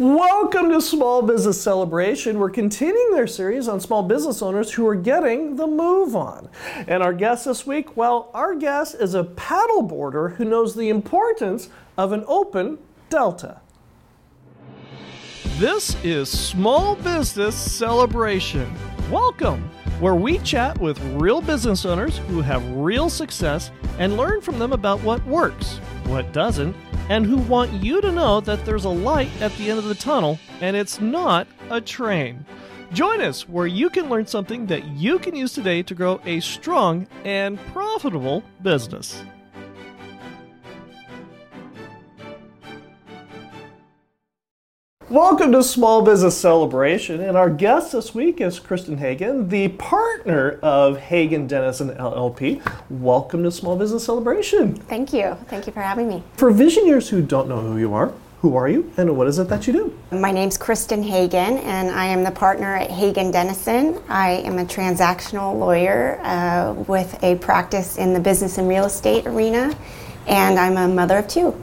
Welcome to Small Business Celebration. We're continuing their series on small business owners who are getting the move on. And our guest this week, well, our guest is a paddleboarder who knows the importance of an open delta. This is Small Business Celebration. Welcome, where we chat with real business owners who have real success and learn from them about what works, what doesn't, and who want you to know that there's a light at the end of the tunnel and it's not a train. Join us where you can learn something that you can use today to grow a strong and profitable business. Welcome to Small Business Celebration, and our guest this week is Kristin Hagen, the partner of Hagen Dennison LLP. Welcome to Small Business Celebration. Thank you. Thank you for having me. For visionaries who don't know who you are, who are you and what is it that you do? My name's Kristin Hagen, and I am the partner at Hagen Dennison. I am a transactional lawyer uh, with a practice in the business and real estate arena, and I'm a mother of two.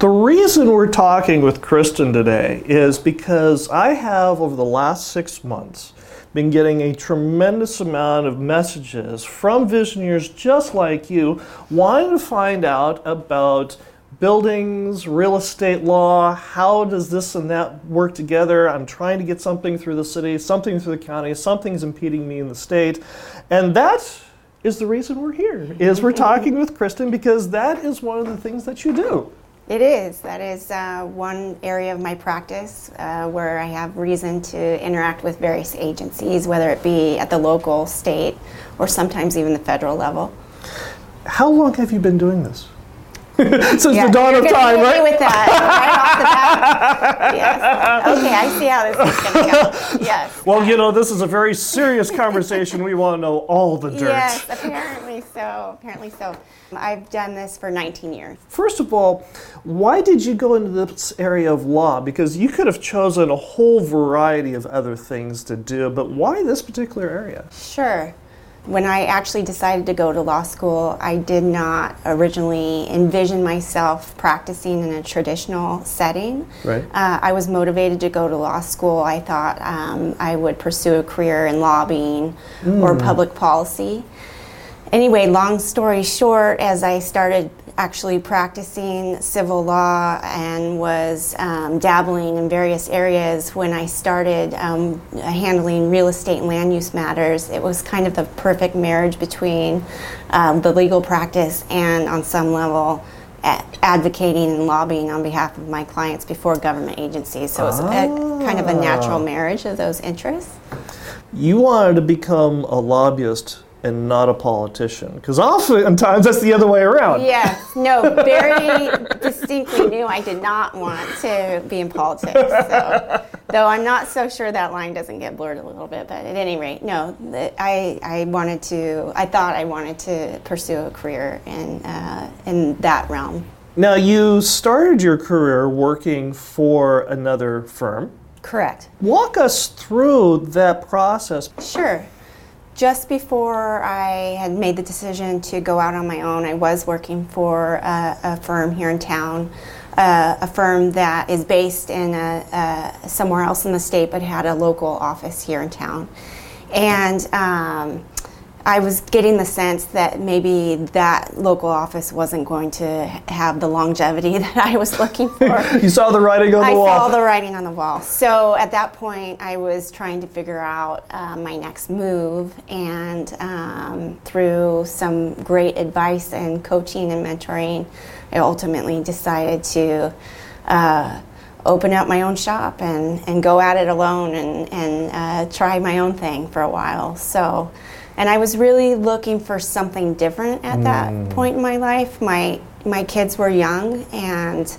The reason we're talking with Kristin today is because I have, over the last six months, been getting a tremendous amount of messages from visionaries just like you wanting to find out about buildings, real estate law, how does this and that work together? I'm trying to get something through the city, something through the county, something's impeding me in the state. And that is the reason we're here. Is we're talking with Kristin because that is one of the things that you do. It is. That is uh, one area of my practice uh, where I have reason to interact with various agencies, whether it be at the local, state, or sometimes even the federal level. How long have you been doing this? Since yeah, the dawn of time, right? with that right off the bat. Yes. Okay, I see how this is going to go. Yes. Well, you know, this is a very serious conversation. We want to know all the dirt. Yes, apparently so. Apparently so. I've done this for 19 years. First of all, why did you go into this area of law? Because you could have chosen a whole variety of other things to do, but why this particular area? Sure. When I actually decided to go to law school, I did not originally envision myself practicing in a traditional setting. Right. Uh, I was motivated to go to law school. I thought um, I would pursue a career in lobbying mm. or public policy. Anyway, long story short, as I started actually practicing civil law and was um, dabbling in various areas when I started um, handling real estate and land use matters. It was kind of the perfect marriage between um, the legal practice and, on some level, advocating and lobbying on behalf of my clients before government agencies. So it's ah. kind of a natural marriage of those interests. You wanted to become a lobbyist and not a politician? Because oftentimes that's the other way around. Yes, no, very distinctly knew I did not want to be in politics. So, though I'm not so sure that line doesn't get blurred a little bit, but at any rate, no, I, I wanted to, I thought I wanted to pursue a career in, uh, in that realm. Now, you started your career working for another firm. Correct. Walk us through that process. Sure just before I had made the decision to go out on my own, I was working for a, a firm here in town, uh, a firm that is based in a, a, somewhere else in the state but had a local office here in town. And um, I was getting the sense that maybe that local office wasn't going to have the longevity that I was looking for. you saw the writing on the I wall. I saw the writing on the wall. So at that point, I was trying to figure out uh, my next move, and um, through some great advice and coaching and mentoring, I ultimately decided to. Uh, open up my own shop and, and go at it alone and, and uh, try my own thing for a while. So and I was really looking for something different at mm. that point in my life. My my kids were young, and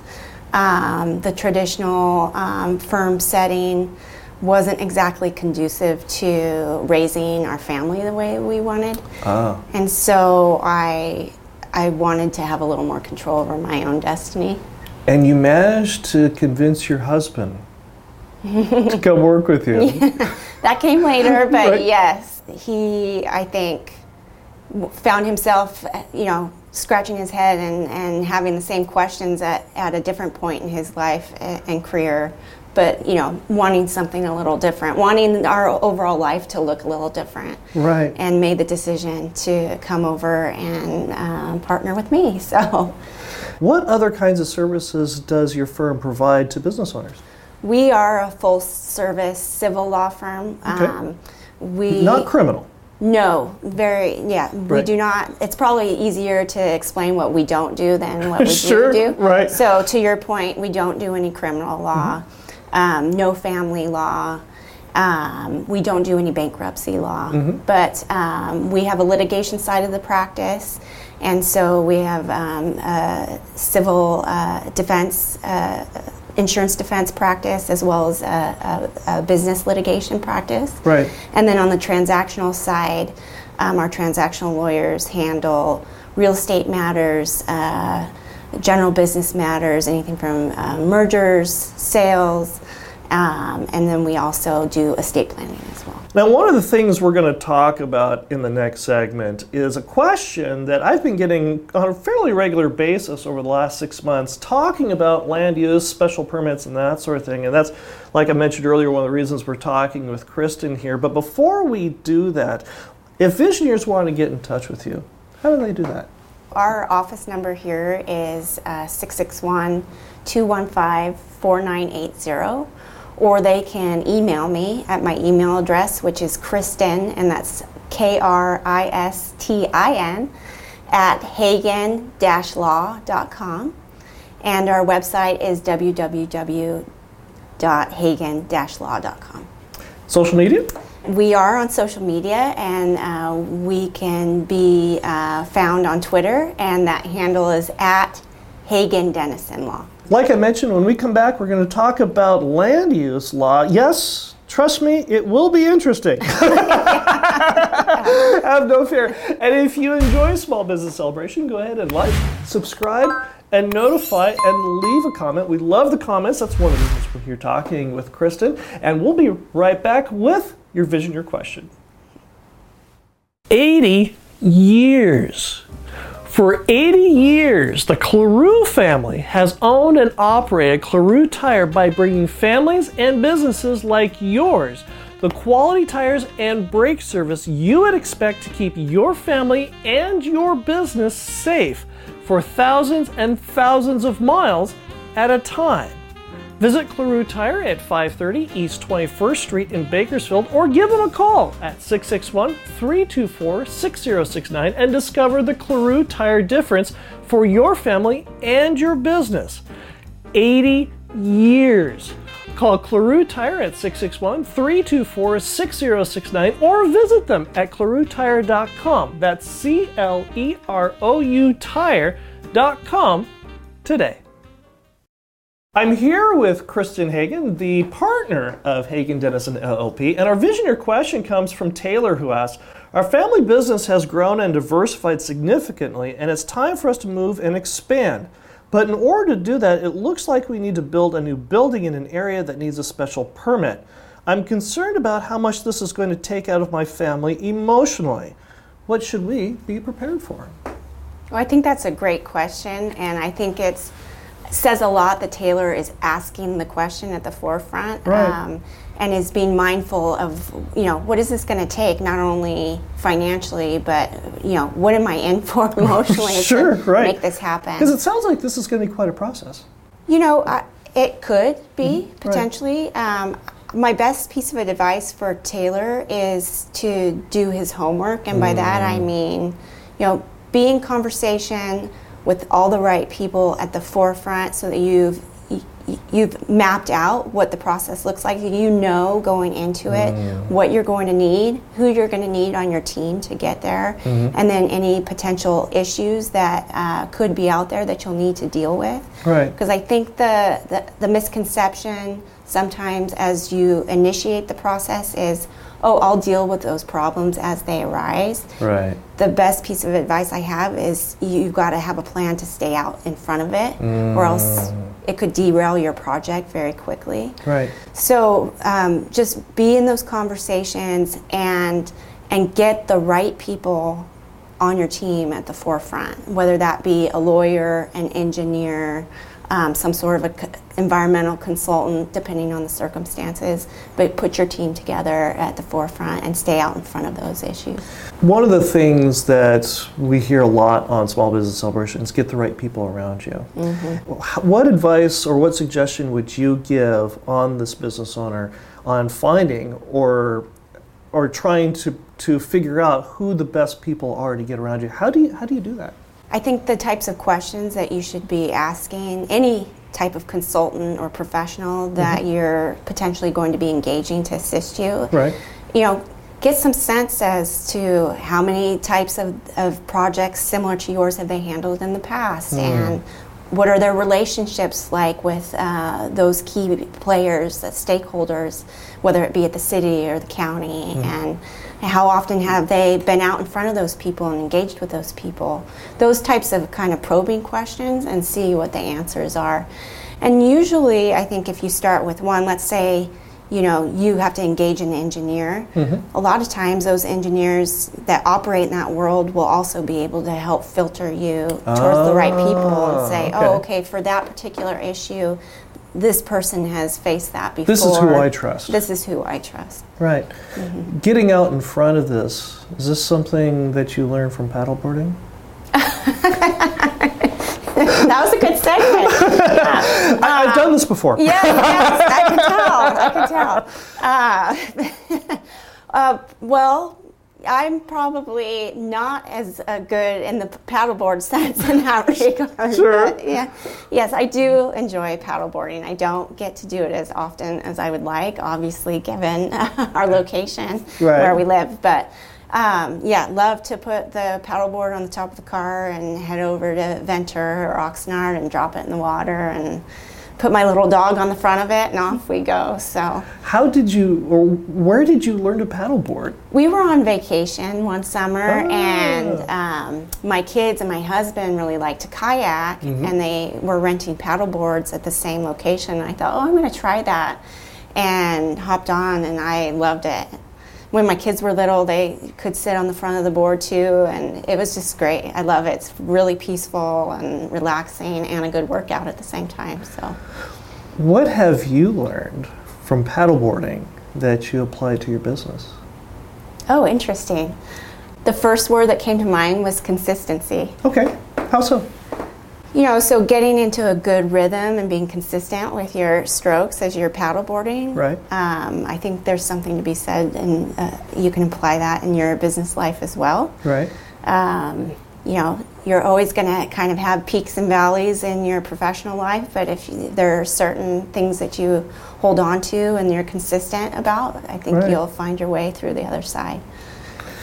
um, the traditional um, firm setting wasn't exactly conducive to raising our family the way we wanted. Oh. And so I I wanted to have a little more control over my own destiny. And you managed to convince your husband to come work with you. Yeah, that came later, but right. yes he, I think, found himself, you know, scratching his head and, and having the same questions at, at a different point in his life and career but you know, wanting something a little different, wanting our overall life to look a little different. Right. And made the decision to come over and um, partner with me. So. What other kinds of services does your firm provide to business owners? We are a full service civil law firm. Okay. Um, we Not criminal. no, very yeah. We do not. It's probably easier to explain what we don't do than what we Sure, do right. So to your point, we don't do any criminal law, um, no family law. Um, we don't do any bankruptcy law, but um, we have a litigation side of the practice, and so we have um, a civil uh, defense, uh, insurance defense practice, as well as a, a, a business litigation practice. Right. And then on the transactional side, um, our transactional lawyers handle real estate matters, uh, general business matters, anything from uh, mergers, sales, um, and then we also do estate planning as well. Now, one of the things we're going to talk about in the next segment is a question that I've been getting on a fairly regular basis over the last six months, talking about land use, special permits, and that sort of thing. And that's, like I mentioned earlier, one of the reasons we're talking with Kristin here. But before we do that, if visionaries want to get in touch with you, how do they do that? Our office number here is uh, 661 215 4980, or they can email me at my email address, which is Kristin, and that's K R I S T I N, at hagen law.com. And our website is www.hagen-law.com. Social media? We are on social media and uh, we can be uh, found on Twitter, and that handle is at Hagen Dennison Law. Like I mentioned, when we come back, we're going to talk about land use law. Yes, trust me, it will be interesting. Have no fear. And if you enjoy Small Business Celebration, go ahead and like, subscribe, and notify and leave a comment. We love the comments. That's one of the reasons we're here talking with Kristin. And we'll be right back with your vision, your question. 80 years. For 80 years, the Cleroux family has owned and operated Cleroux Tire by bringing families and businesses like yours the quality tires and brake service you would expect to keep your family and your business safe for thousands and thousands of miles at a time. Visit Cleroux Tire at 530 East 21st Street in Bakersfield or give them a call at 661 324 6069 and discover the Cleroux Tire difference for your family and your business. 80 years. Call Cleroux Tire at 661 324 6069 or visit them at cleroutire.com. That's C L E R O U tire.com today. I'm here with Kristin Hagen, the partner of Hagen Dennison LLP, and our visionary question comes from Taylor, who asks Our family business has grown and diversified significantly, and it's time for us to move and expand. But in order to do that, it looks like we need to build a new building in an area that needs a special permit. I'm concerned about how much this is going to take out of my family emotionally. What should we be prepared for? Well, I think that's a great question, and I think it's says a lot that Taylor is asking the question at the forefront Right. um, and is being mindful of you know what is this going to take not only financially but you know what am I in for emotionally Sure, to right. make this happen. Because it sounds like this is going to be quite a process. You know, uh, it could be Mm-hmm. potentially. Um, my best piece of advice for Taylor is to do his homework, and by that Mm. I mean, you know, be in conversation with all the right people at the forefront, so that you've you've mapped out what the process looks like. You know going into it what you're going to need, who you're going to need on your team to get there, and then any potential issues that uh, could be out there that you'll need to deal with. Right. Because I think the, the, the misconception sometimes as you initiate the process is, oh, I'll deal with those problems as they arise. Right. The best piece of advice I have is you've got to have a plan to stay out in front of it, or else it could derail your project very quickly. Right. So um, just be in those conversations and and get the right people on your team at the forefront, whether that be a lawyer, an engineer, um, some sort of a environmental consultant, depending on the circumstances. But put your team together at the forefront and stay out in front of those issues. One of the things that we hear a lot on small business celebrations get the right people around you. Mm-hmm. What advice or what suggestion would you give on this business owner on finding or or trying to, to figure out who the best people are to get around you? How do you how do you do that? I think the types of questions that you should be asking any type of consultant or professional that mm-hmm. you're potentially going to be engaging to assist you. Right. You know, get some sense as to how many types of, of projects similar to yours have they handled in the past mm. and what are their relationships like with uh, those key players, the stakeholders, whether it be at the city or the county, mm. and how often have they been out in front of those people and engaged with those people? Those types of kind of probing questions and see what the answers are. And usually, I think if you start with one, let's say you know you have to engage an engineer mm-hmm. a lot of times those engineers that operate in that world will also be able to help filter you towards the right people and say ah, okay. oh okay for that particular issue this person has faced that before this is who i trust this is who i trust right mm-hmm. getting out in front of this is this something that you learned from paddleboarding that was a good segment. Yeah. I, have done this before. Yes, yes, I can tell. I can tell. Uh, uh, well, I'm probably not as uh, good in the paddleboard sense in that regard. Sure. yeah. Yes, I do enjoy paddleboarding. I don't get to do it as often as I would like, obviously, given our location right. where we live. But um, yeah, love to put the paddleboard on the top of the car and head over to Ventura or Oxnard and drop it in the water and put my little dog on the front of it and off we go. So how did you or where did you learn to paddleboard? We were on vacation one summer oh. and um, my kids and my husband really liked to kayak mm-hmm. and they were renting paddleboards at the same location. I thought, oh, I'm going to try that and hopped on and I loved it when my kids were little, they could sit on the front of the board too, and it was just great. I love it. It's really peaceful and relaxing, and a good workout at the same time. So, what have you learned from paddleboarding that you apply to your business? Oh, interesting. The first word that came to mind was consistency. Okay, how so? You know, so getting into a good rhythm and being consistent with your strokes as you're paddleboarding. Right. Um, I think there's something to be said, and uh, you can apply that in your business life as well. Right. Um, you know, you're always going to kind of have peaks and valleys in your professional life, but if you, there are certain things that you hold on to and you're consistent about, I think right. you'll find your way through the other side.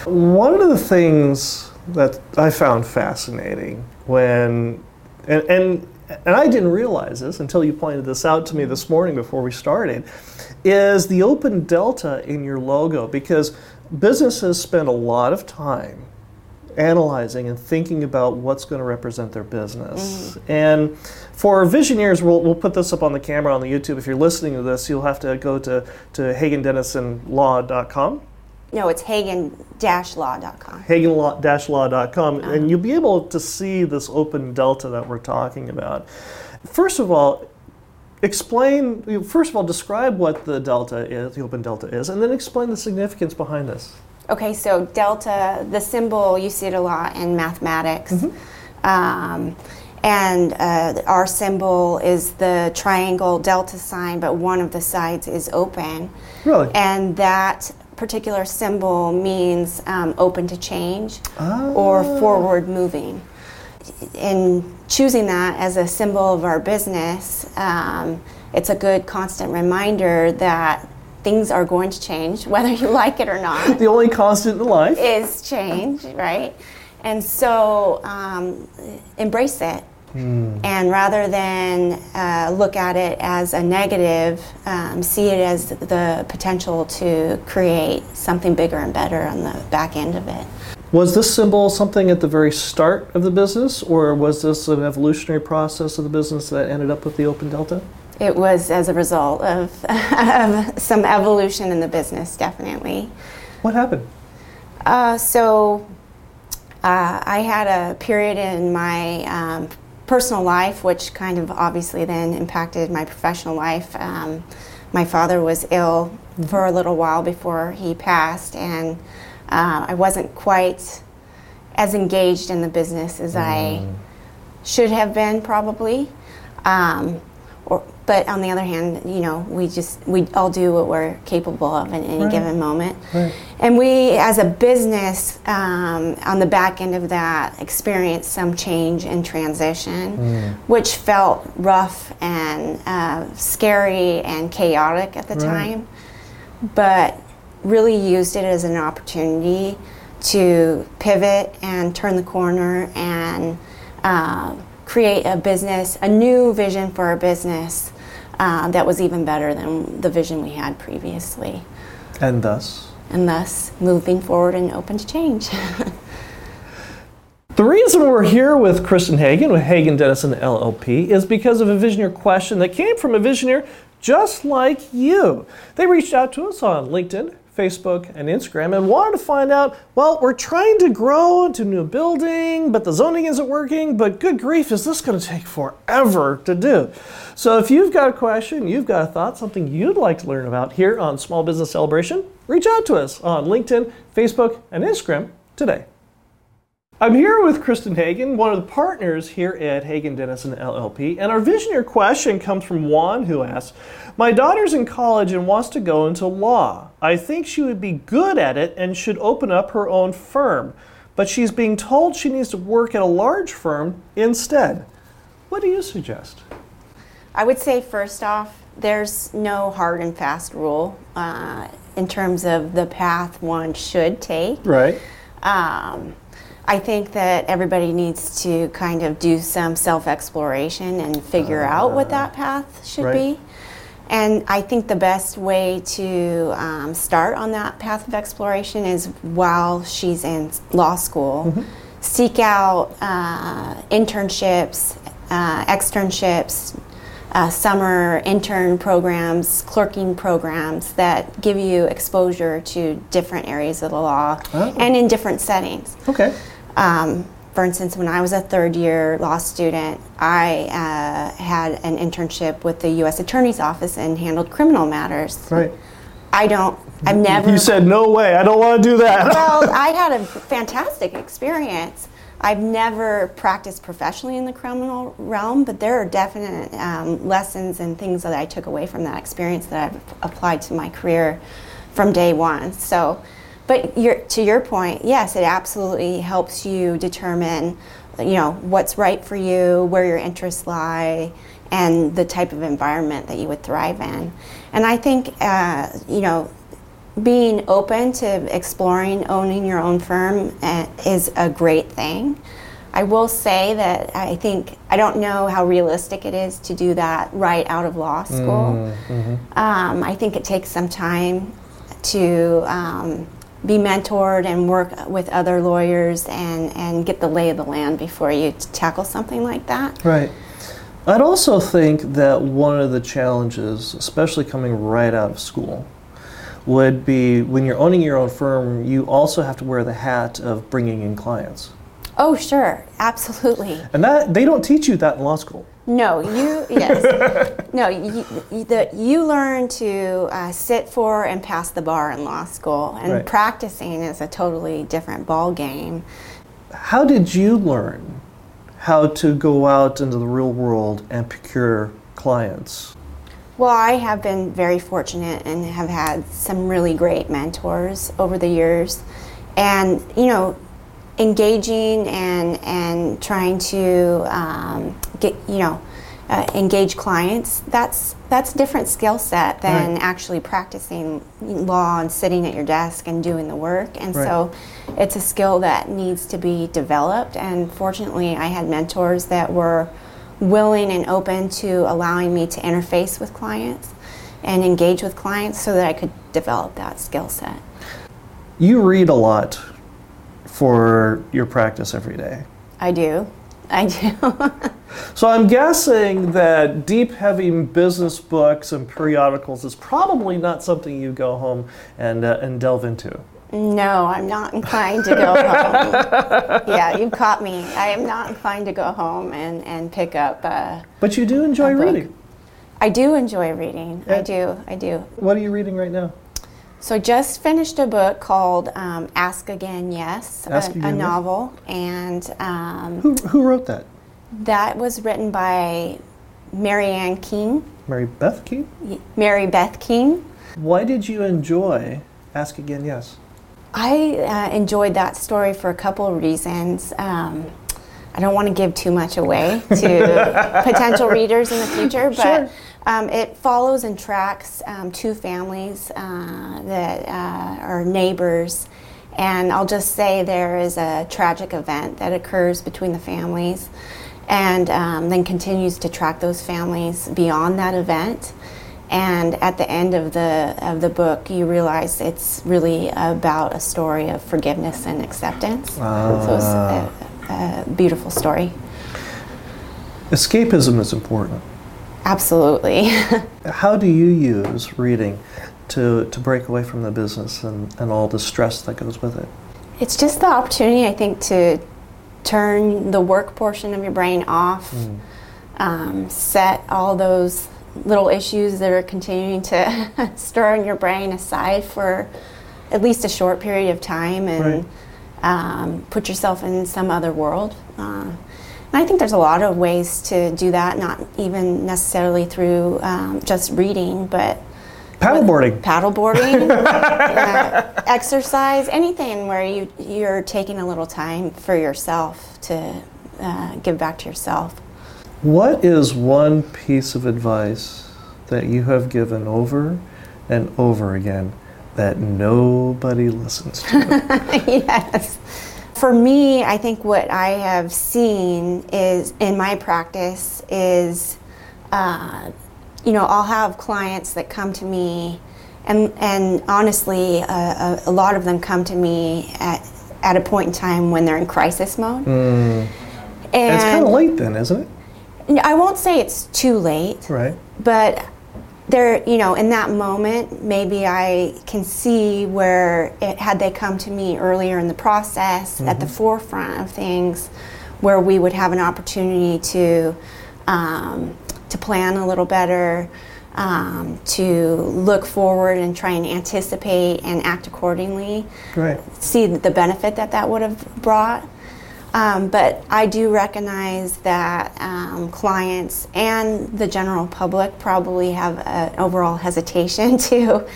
One of the things that I found fascinating when and, and, and I didn't realize this until you pointed this out to me this morning before we started, is the open delta in your logo because businesses spend a lot of time analyzing and thinking about what's going to represent their business. Mm. And for visionaries, we'll, we'll put this up on the camera on the YouTube. If you're listening to this, you'll have to go to, to hagendennisonlaw.com no, it's hagen-law.com. Hagen-law.com, uh-huh. and you'll be able to see this open delta that we're talking about. First of all, explain, first of all, describe what the delta is, the open delta is, and then explain the significance behind this. Okay, so delta, the symbol, you see it a lot in mathematics. Mm-hmm. Um, and uh, our symbol is the triangle delta sign, but one of the sides is open. Really? And that particular symbol means um, open to change or forward moving. In choosing that as a symbol of our business, um, it's a good constant reminder that things are going to change, whether you like it or not. the only constant in life is change, right? And so um, embrace it Mm. And rather than uh, look at it as a negative, um, see it as the potential to create something bigger and better on the back end of it. Was this symbol something at the very start of the business, or was this an evolutionary process of the business that ended up with the Open Delta? It was as a result of, of some evolution in the business, definitely. What happened? Uh, so, uh, I had a period in my um, personal life, which kind of obviously then impacted my professional life. Um, my father was ill for a little while before he passed, and uh, I wasn't quite as engaged in the business as I should have been, probably. Um, but on the other hand, you know, we just we all do what we're capable of in any Right. given moment. Right. And we, as a business, um, on the back end of that, experienced some change and transition, which felt rough and uh, scary and chaotic at the Right. time, but really used it as an opportunity to pivot and turn the corner and uh, create a business, a new vision for our business uh, that was even better than the vision we had previously And thus, and thus moving forward and open to change. The reason we're here with Kristin Hagen with Hagen Dennison LLP is because of a Visioneer question that came from a Visioneer just like you. They reached out to us on LinkedIn, Facebook, and Instagram and wanted to find out well, we're trying to grow into a new building, but the zoning isn't working, but good grief, is this going to take forever to do? So if you've got a question, you've got a thought, something you'd like to learn about here on Small Business Celebration, reach out to us on LinkedIn, Facebook, and Instagram today. I'm here with Kristin Hagen, one of the partners here at Hagen Dennison LLP, and our visionary question comes from Juan, who asks, "My daughter's in college and wants to go into law. I think she would be good at it and should open up her own firm, but she's being told she needs to work at a large firm instead. What do you suggest?" I would say, first off, there's no hard and fast rule uh, in terms of the path one should take. Right. Um, I think that everybody needs to kind of do some self exploration and figure out what that path should right. be. And I think the best way to um, start on that path of exploration is while she's in law school. Seek out uh, internships, uh, externships, uh, summer intern programs, clerking programs that give you exposure to different areas of the law Oh. and in different settings. Okay. Um, for instance, when I was a third year law student, I uh, had an internship with the U.S. Attorney's Office and handled criminal matters. Right. I don't, I've never. You said no way. I don't want to do that. well, I had a fantastic experience. I've never practiced professionally in the criminal realm, but there are definite um, lessons and things that I took away from that experience that I've applied to my career from day one. So, but your, to your point, yes, it absolutely helps you determine, you know, what's right for you, where your interests lie, and the type of environment that you would thrive in. And I think, uh, you know, being open to exploring owning your own firm uh, is a great thing. I will say that I think I don't know how realistic it is to do that right out of law school. Um, I think it takes some time to um, be mentored and work with other lawyers and, and get the lay of the land before you tackle something like that. Right. I'd also think that one of the challenges, especially coming right out of school, would be when you're owning your own firm, you also have to wear the hat of bringing in clients. Oh, sure, absolutely. And that they don't teach you that in law school. No, you yes, no. You, you, the, you learn to uh, sit for and pass the bar in law school, and Right. practicing is a totally different ball game. How did you learn how to go out into the real world and procure clients? Well, I have been very fortunate and have had some really great mentors over the years, and you know, engaging and and trying to um, get you know. Uh, engage clients. That's that's a different skill set than Right. actually practicing law and sitting at your desk and doing the work. And Right. so, it's a skill that needs to be developed. And fortunately, I had mentors that were willing and open to allowing me to interface with clients and engage with clients so that I could develop that skill set. You read a lot for your practice every day. I do. I do. So I'm guessing that deep, heavy business books and periodicals is probably not something you go home and, uh, and delve into. No, I'm not inclined to go home. yeah, you caught me. I am not inclined to go home and, and pick up. Uh, But you do enjoy reading. I do enjoy reading. I do. I do. What are you reading right now? So I just finished a book called um, Ask Again Yes, Ask a, Again a novel, and um, Who, who wrote that? that was written by Mary Ann King, Mary Beth Keane? Mary Beth Keane. Why did you enjoy Ask Again Yes? I uh, enjoyed that story for a couple of reasons. Um, I don't want to give too much away to potential readers in the future, but Sure. um, it follows and tracks um, two families uh, that uh, are neighbors. And I'll just say there is a tragic event that occurs between the families and um, then continues to track those families beyond that event. And at the end of the of the book, you realize it's really about a story of forgiveness and acceptance. So a, beautiful story. Escapism is important. Absolutely. How do you use reading to, to break away from the business and, and all the stress that goes with it? it's just the opportunity, I think, to turn the work portion of your brain off, um, set all those little issues that are continuing to stir in your brain aside for at least a short period of time and um, put yourself in some other world. Uh, and I think there's a lot of ways to do that, not even necessarily through um, just reading, but Paddleboarding. paddleboarding, uh, exercise, anything where you you're taking a little time for yourself to uh, give back to yourself. What is one piece of advice that you have given over and over again that nobody listens to? yes. For me, I think what I have seen is in my practice is, uh, you know, I'll have clients that come to me, and and honestly, uh, a, a lot of them come to me at at a point in time when they're in crisis mode. And it's kind of late then, isn't it? I won't say it's too late. Right. but there you know in that moment maybe i can see where it, had they come to me earlier in the process at the forefront of things where we would have an opportunity to um, to plan a little better um, to look forward and try and anticipate and act accordingly Right. see the benefit that that would have brought. Um, but I do recognize that um, clients and the general public probably have an overall hesitation to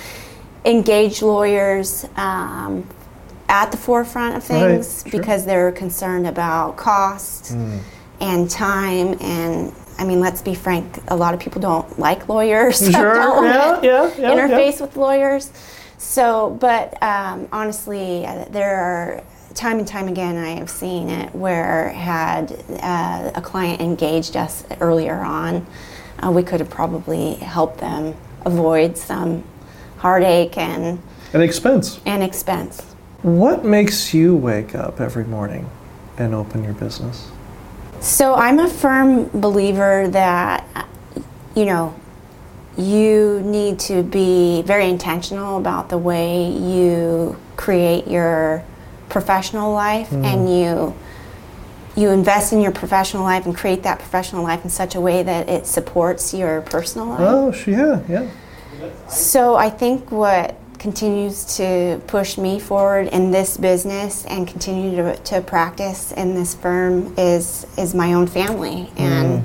engage lawyers um, at the forefront of Right, things sure. because they're concerned about cost and time and I mean, let's be frank, a lot of people don't like lawyers. Sure, don't yeah, yeah, yeah, yeah. interface with lawyers. So, but um, honestly, uh, there are time and time again I have seen it where had uh, a client engaged us earlier on, uh, we could have probably helped them avoid some heartache and, An expense. and expense. What makes you wake up every morning and open your business? So I'm a firm believer that, you know, you need to be very intentional about the way you create your professional life and you you invest in your professional life and create that professional life in such a way that it supports your personal life. Oh, yeah, yeah. So I think what continues to push me forward in this business and continue to, to practice in this firm is is my own family and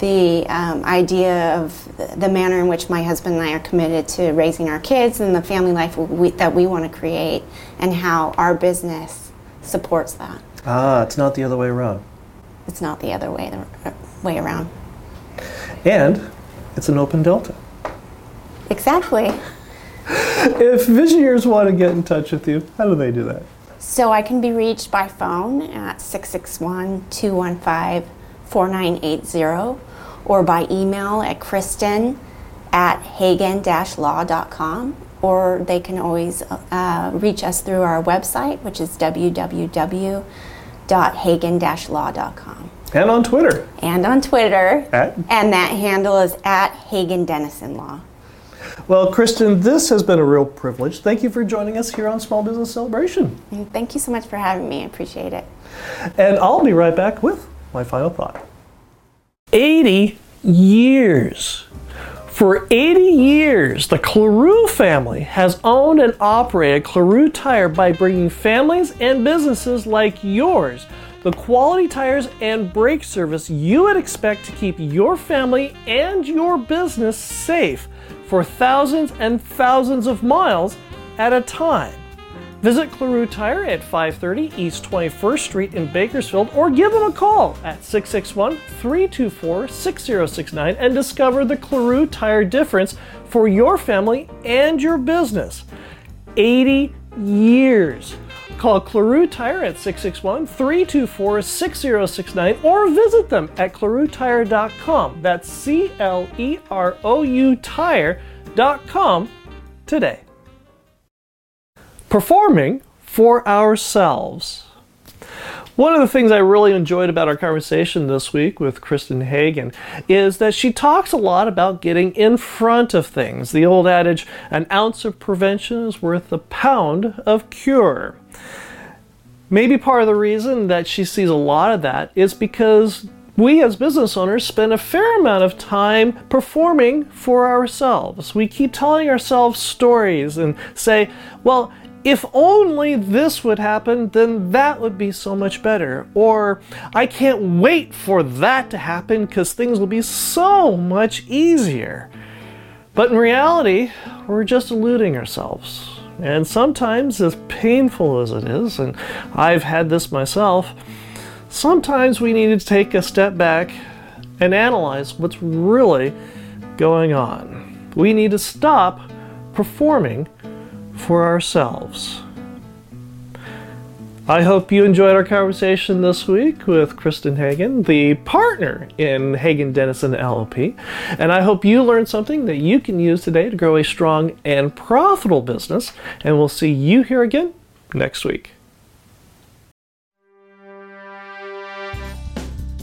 the um, idea of the manner in which my husband and I are committed to raising our kids and the family life we, that we want to create and how our business supports that. Ah, it's not the other way around. It's not the other way the way around. And it's an open delta. Exactly. If visionaries want to get in touch with you, how do they do that? So I can be reached by phone at 661 215 4980 or by email at kristin at hagen law.com or they can always uh, reach us through our website, which is www.hagen-law.com. And on Twitter. And on Twitter, At? and that handle is at Hagen Dennison Law. Well, Kristin, this has been a real privilege. Thank you for joining us here on Small Business Celebration. And thank you so much for having me. I appreciate it. And I'll be right back with my final thought. 80 years. For 80 years, the Cleroux family has owned and operated Cleroux Tire by bringing families and businesses like yours the quality tires and brake service you would expect to keep your family and your business safe for thousands and thousands of miles at a time. Visit Cleroux Tire at 530 East 21st Street in Bakersfield or give them a call at 661 324 6069 and discover the Cleroux Tire difference for your family and your business. 80 years. Call Cleroux Tire at 661 324 6069 or visit them at ClerouxTire.com. That's C L E R O U Tire.com today performing for ourselves. One of the things I really enjoyed about our conversation this week with Kristin Hagen is that she talks a lot about getting in front of things. The old adage, an ounce of prevention is worth a pound of cure. Maybe part of the reason that she sees a lot of that is because we as business owners spend a fair amount of time performing for ourselves. We keep telling ourselves stories and say, well, if only this would happen, then that would be so much better. Or, I can't wait for that to happen because things will be so much easier. But in reality, we're just eluding ourselves. And sometimes, as painful as it is, and I've had this myself, sometimes we need to take a step back and analyze what's really going on. We need to stop performing for ourselves. I hope you enjoyed our conversation this week with Kristin Hagen, the partner in Hagen Dennison LLP, and I hope you learned something that you can use today to grow a strong and profitable business. And we'll see you here again next week.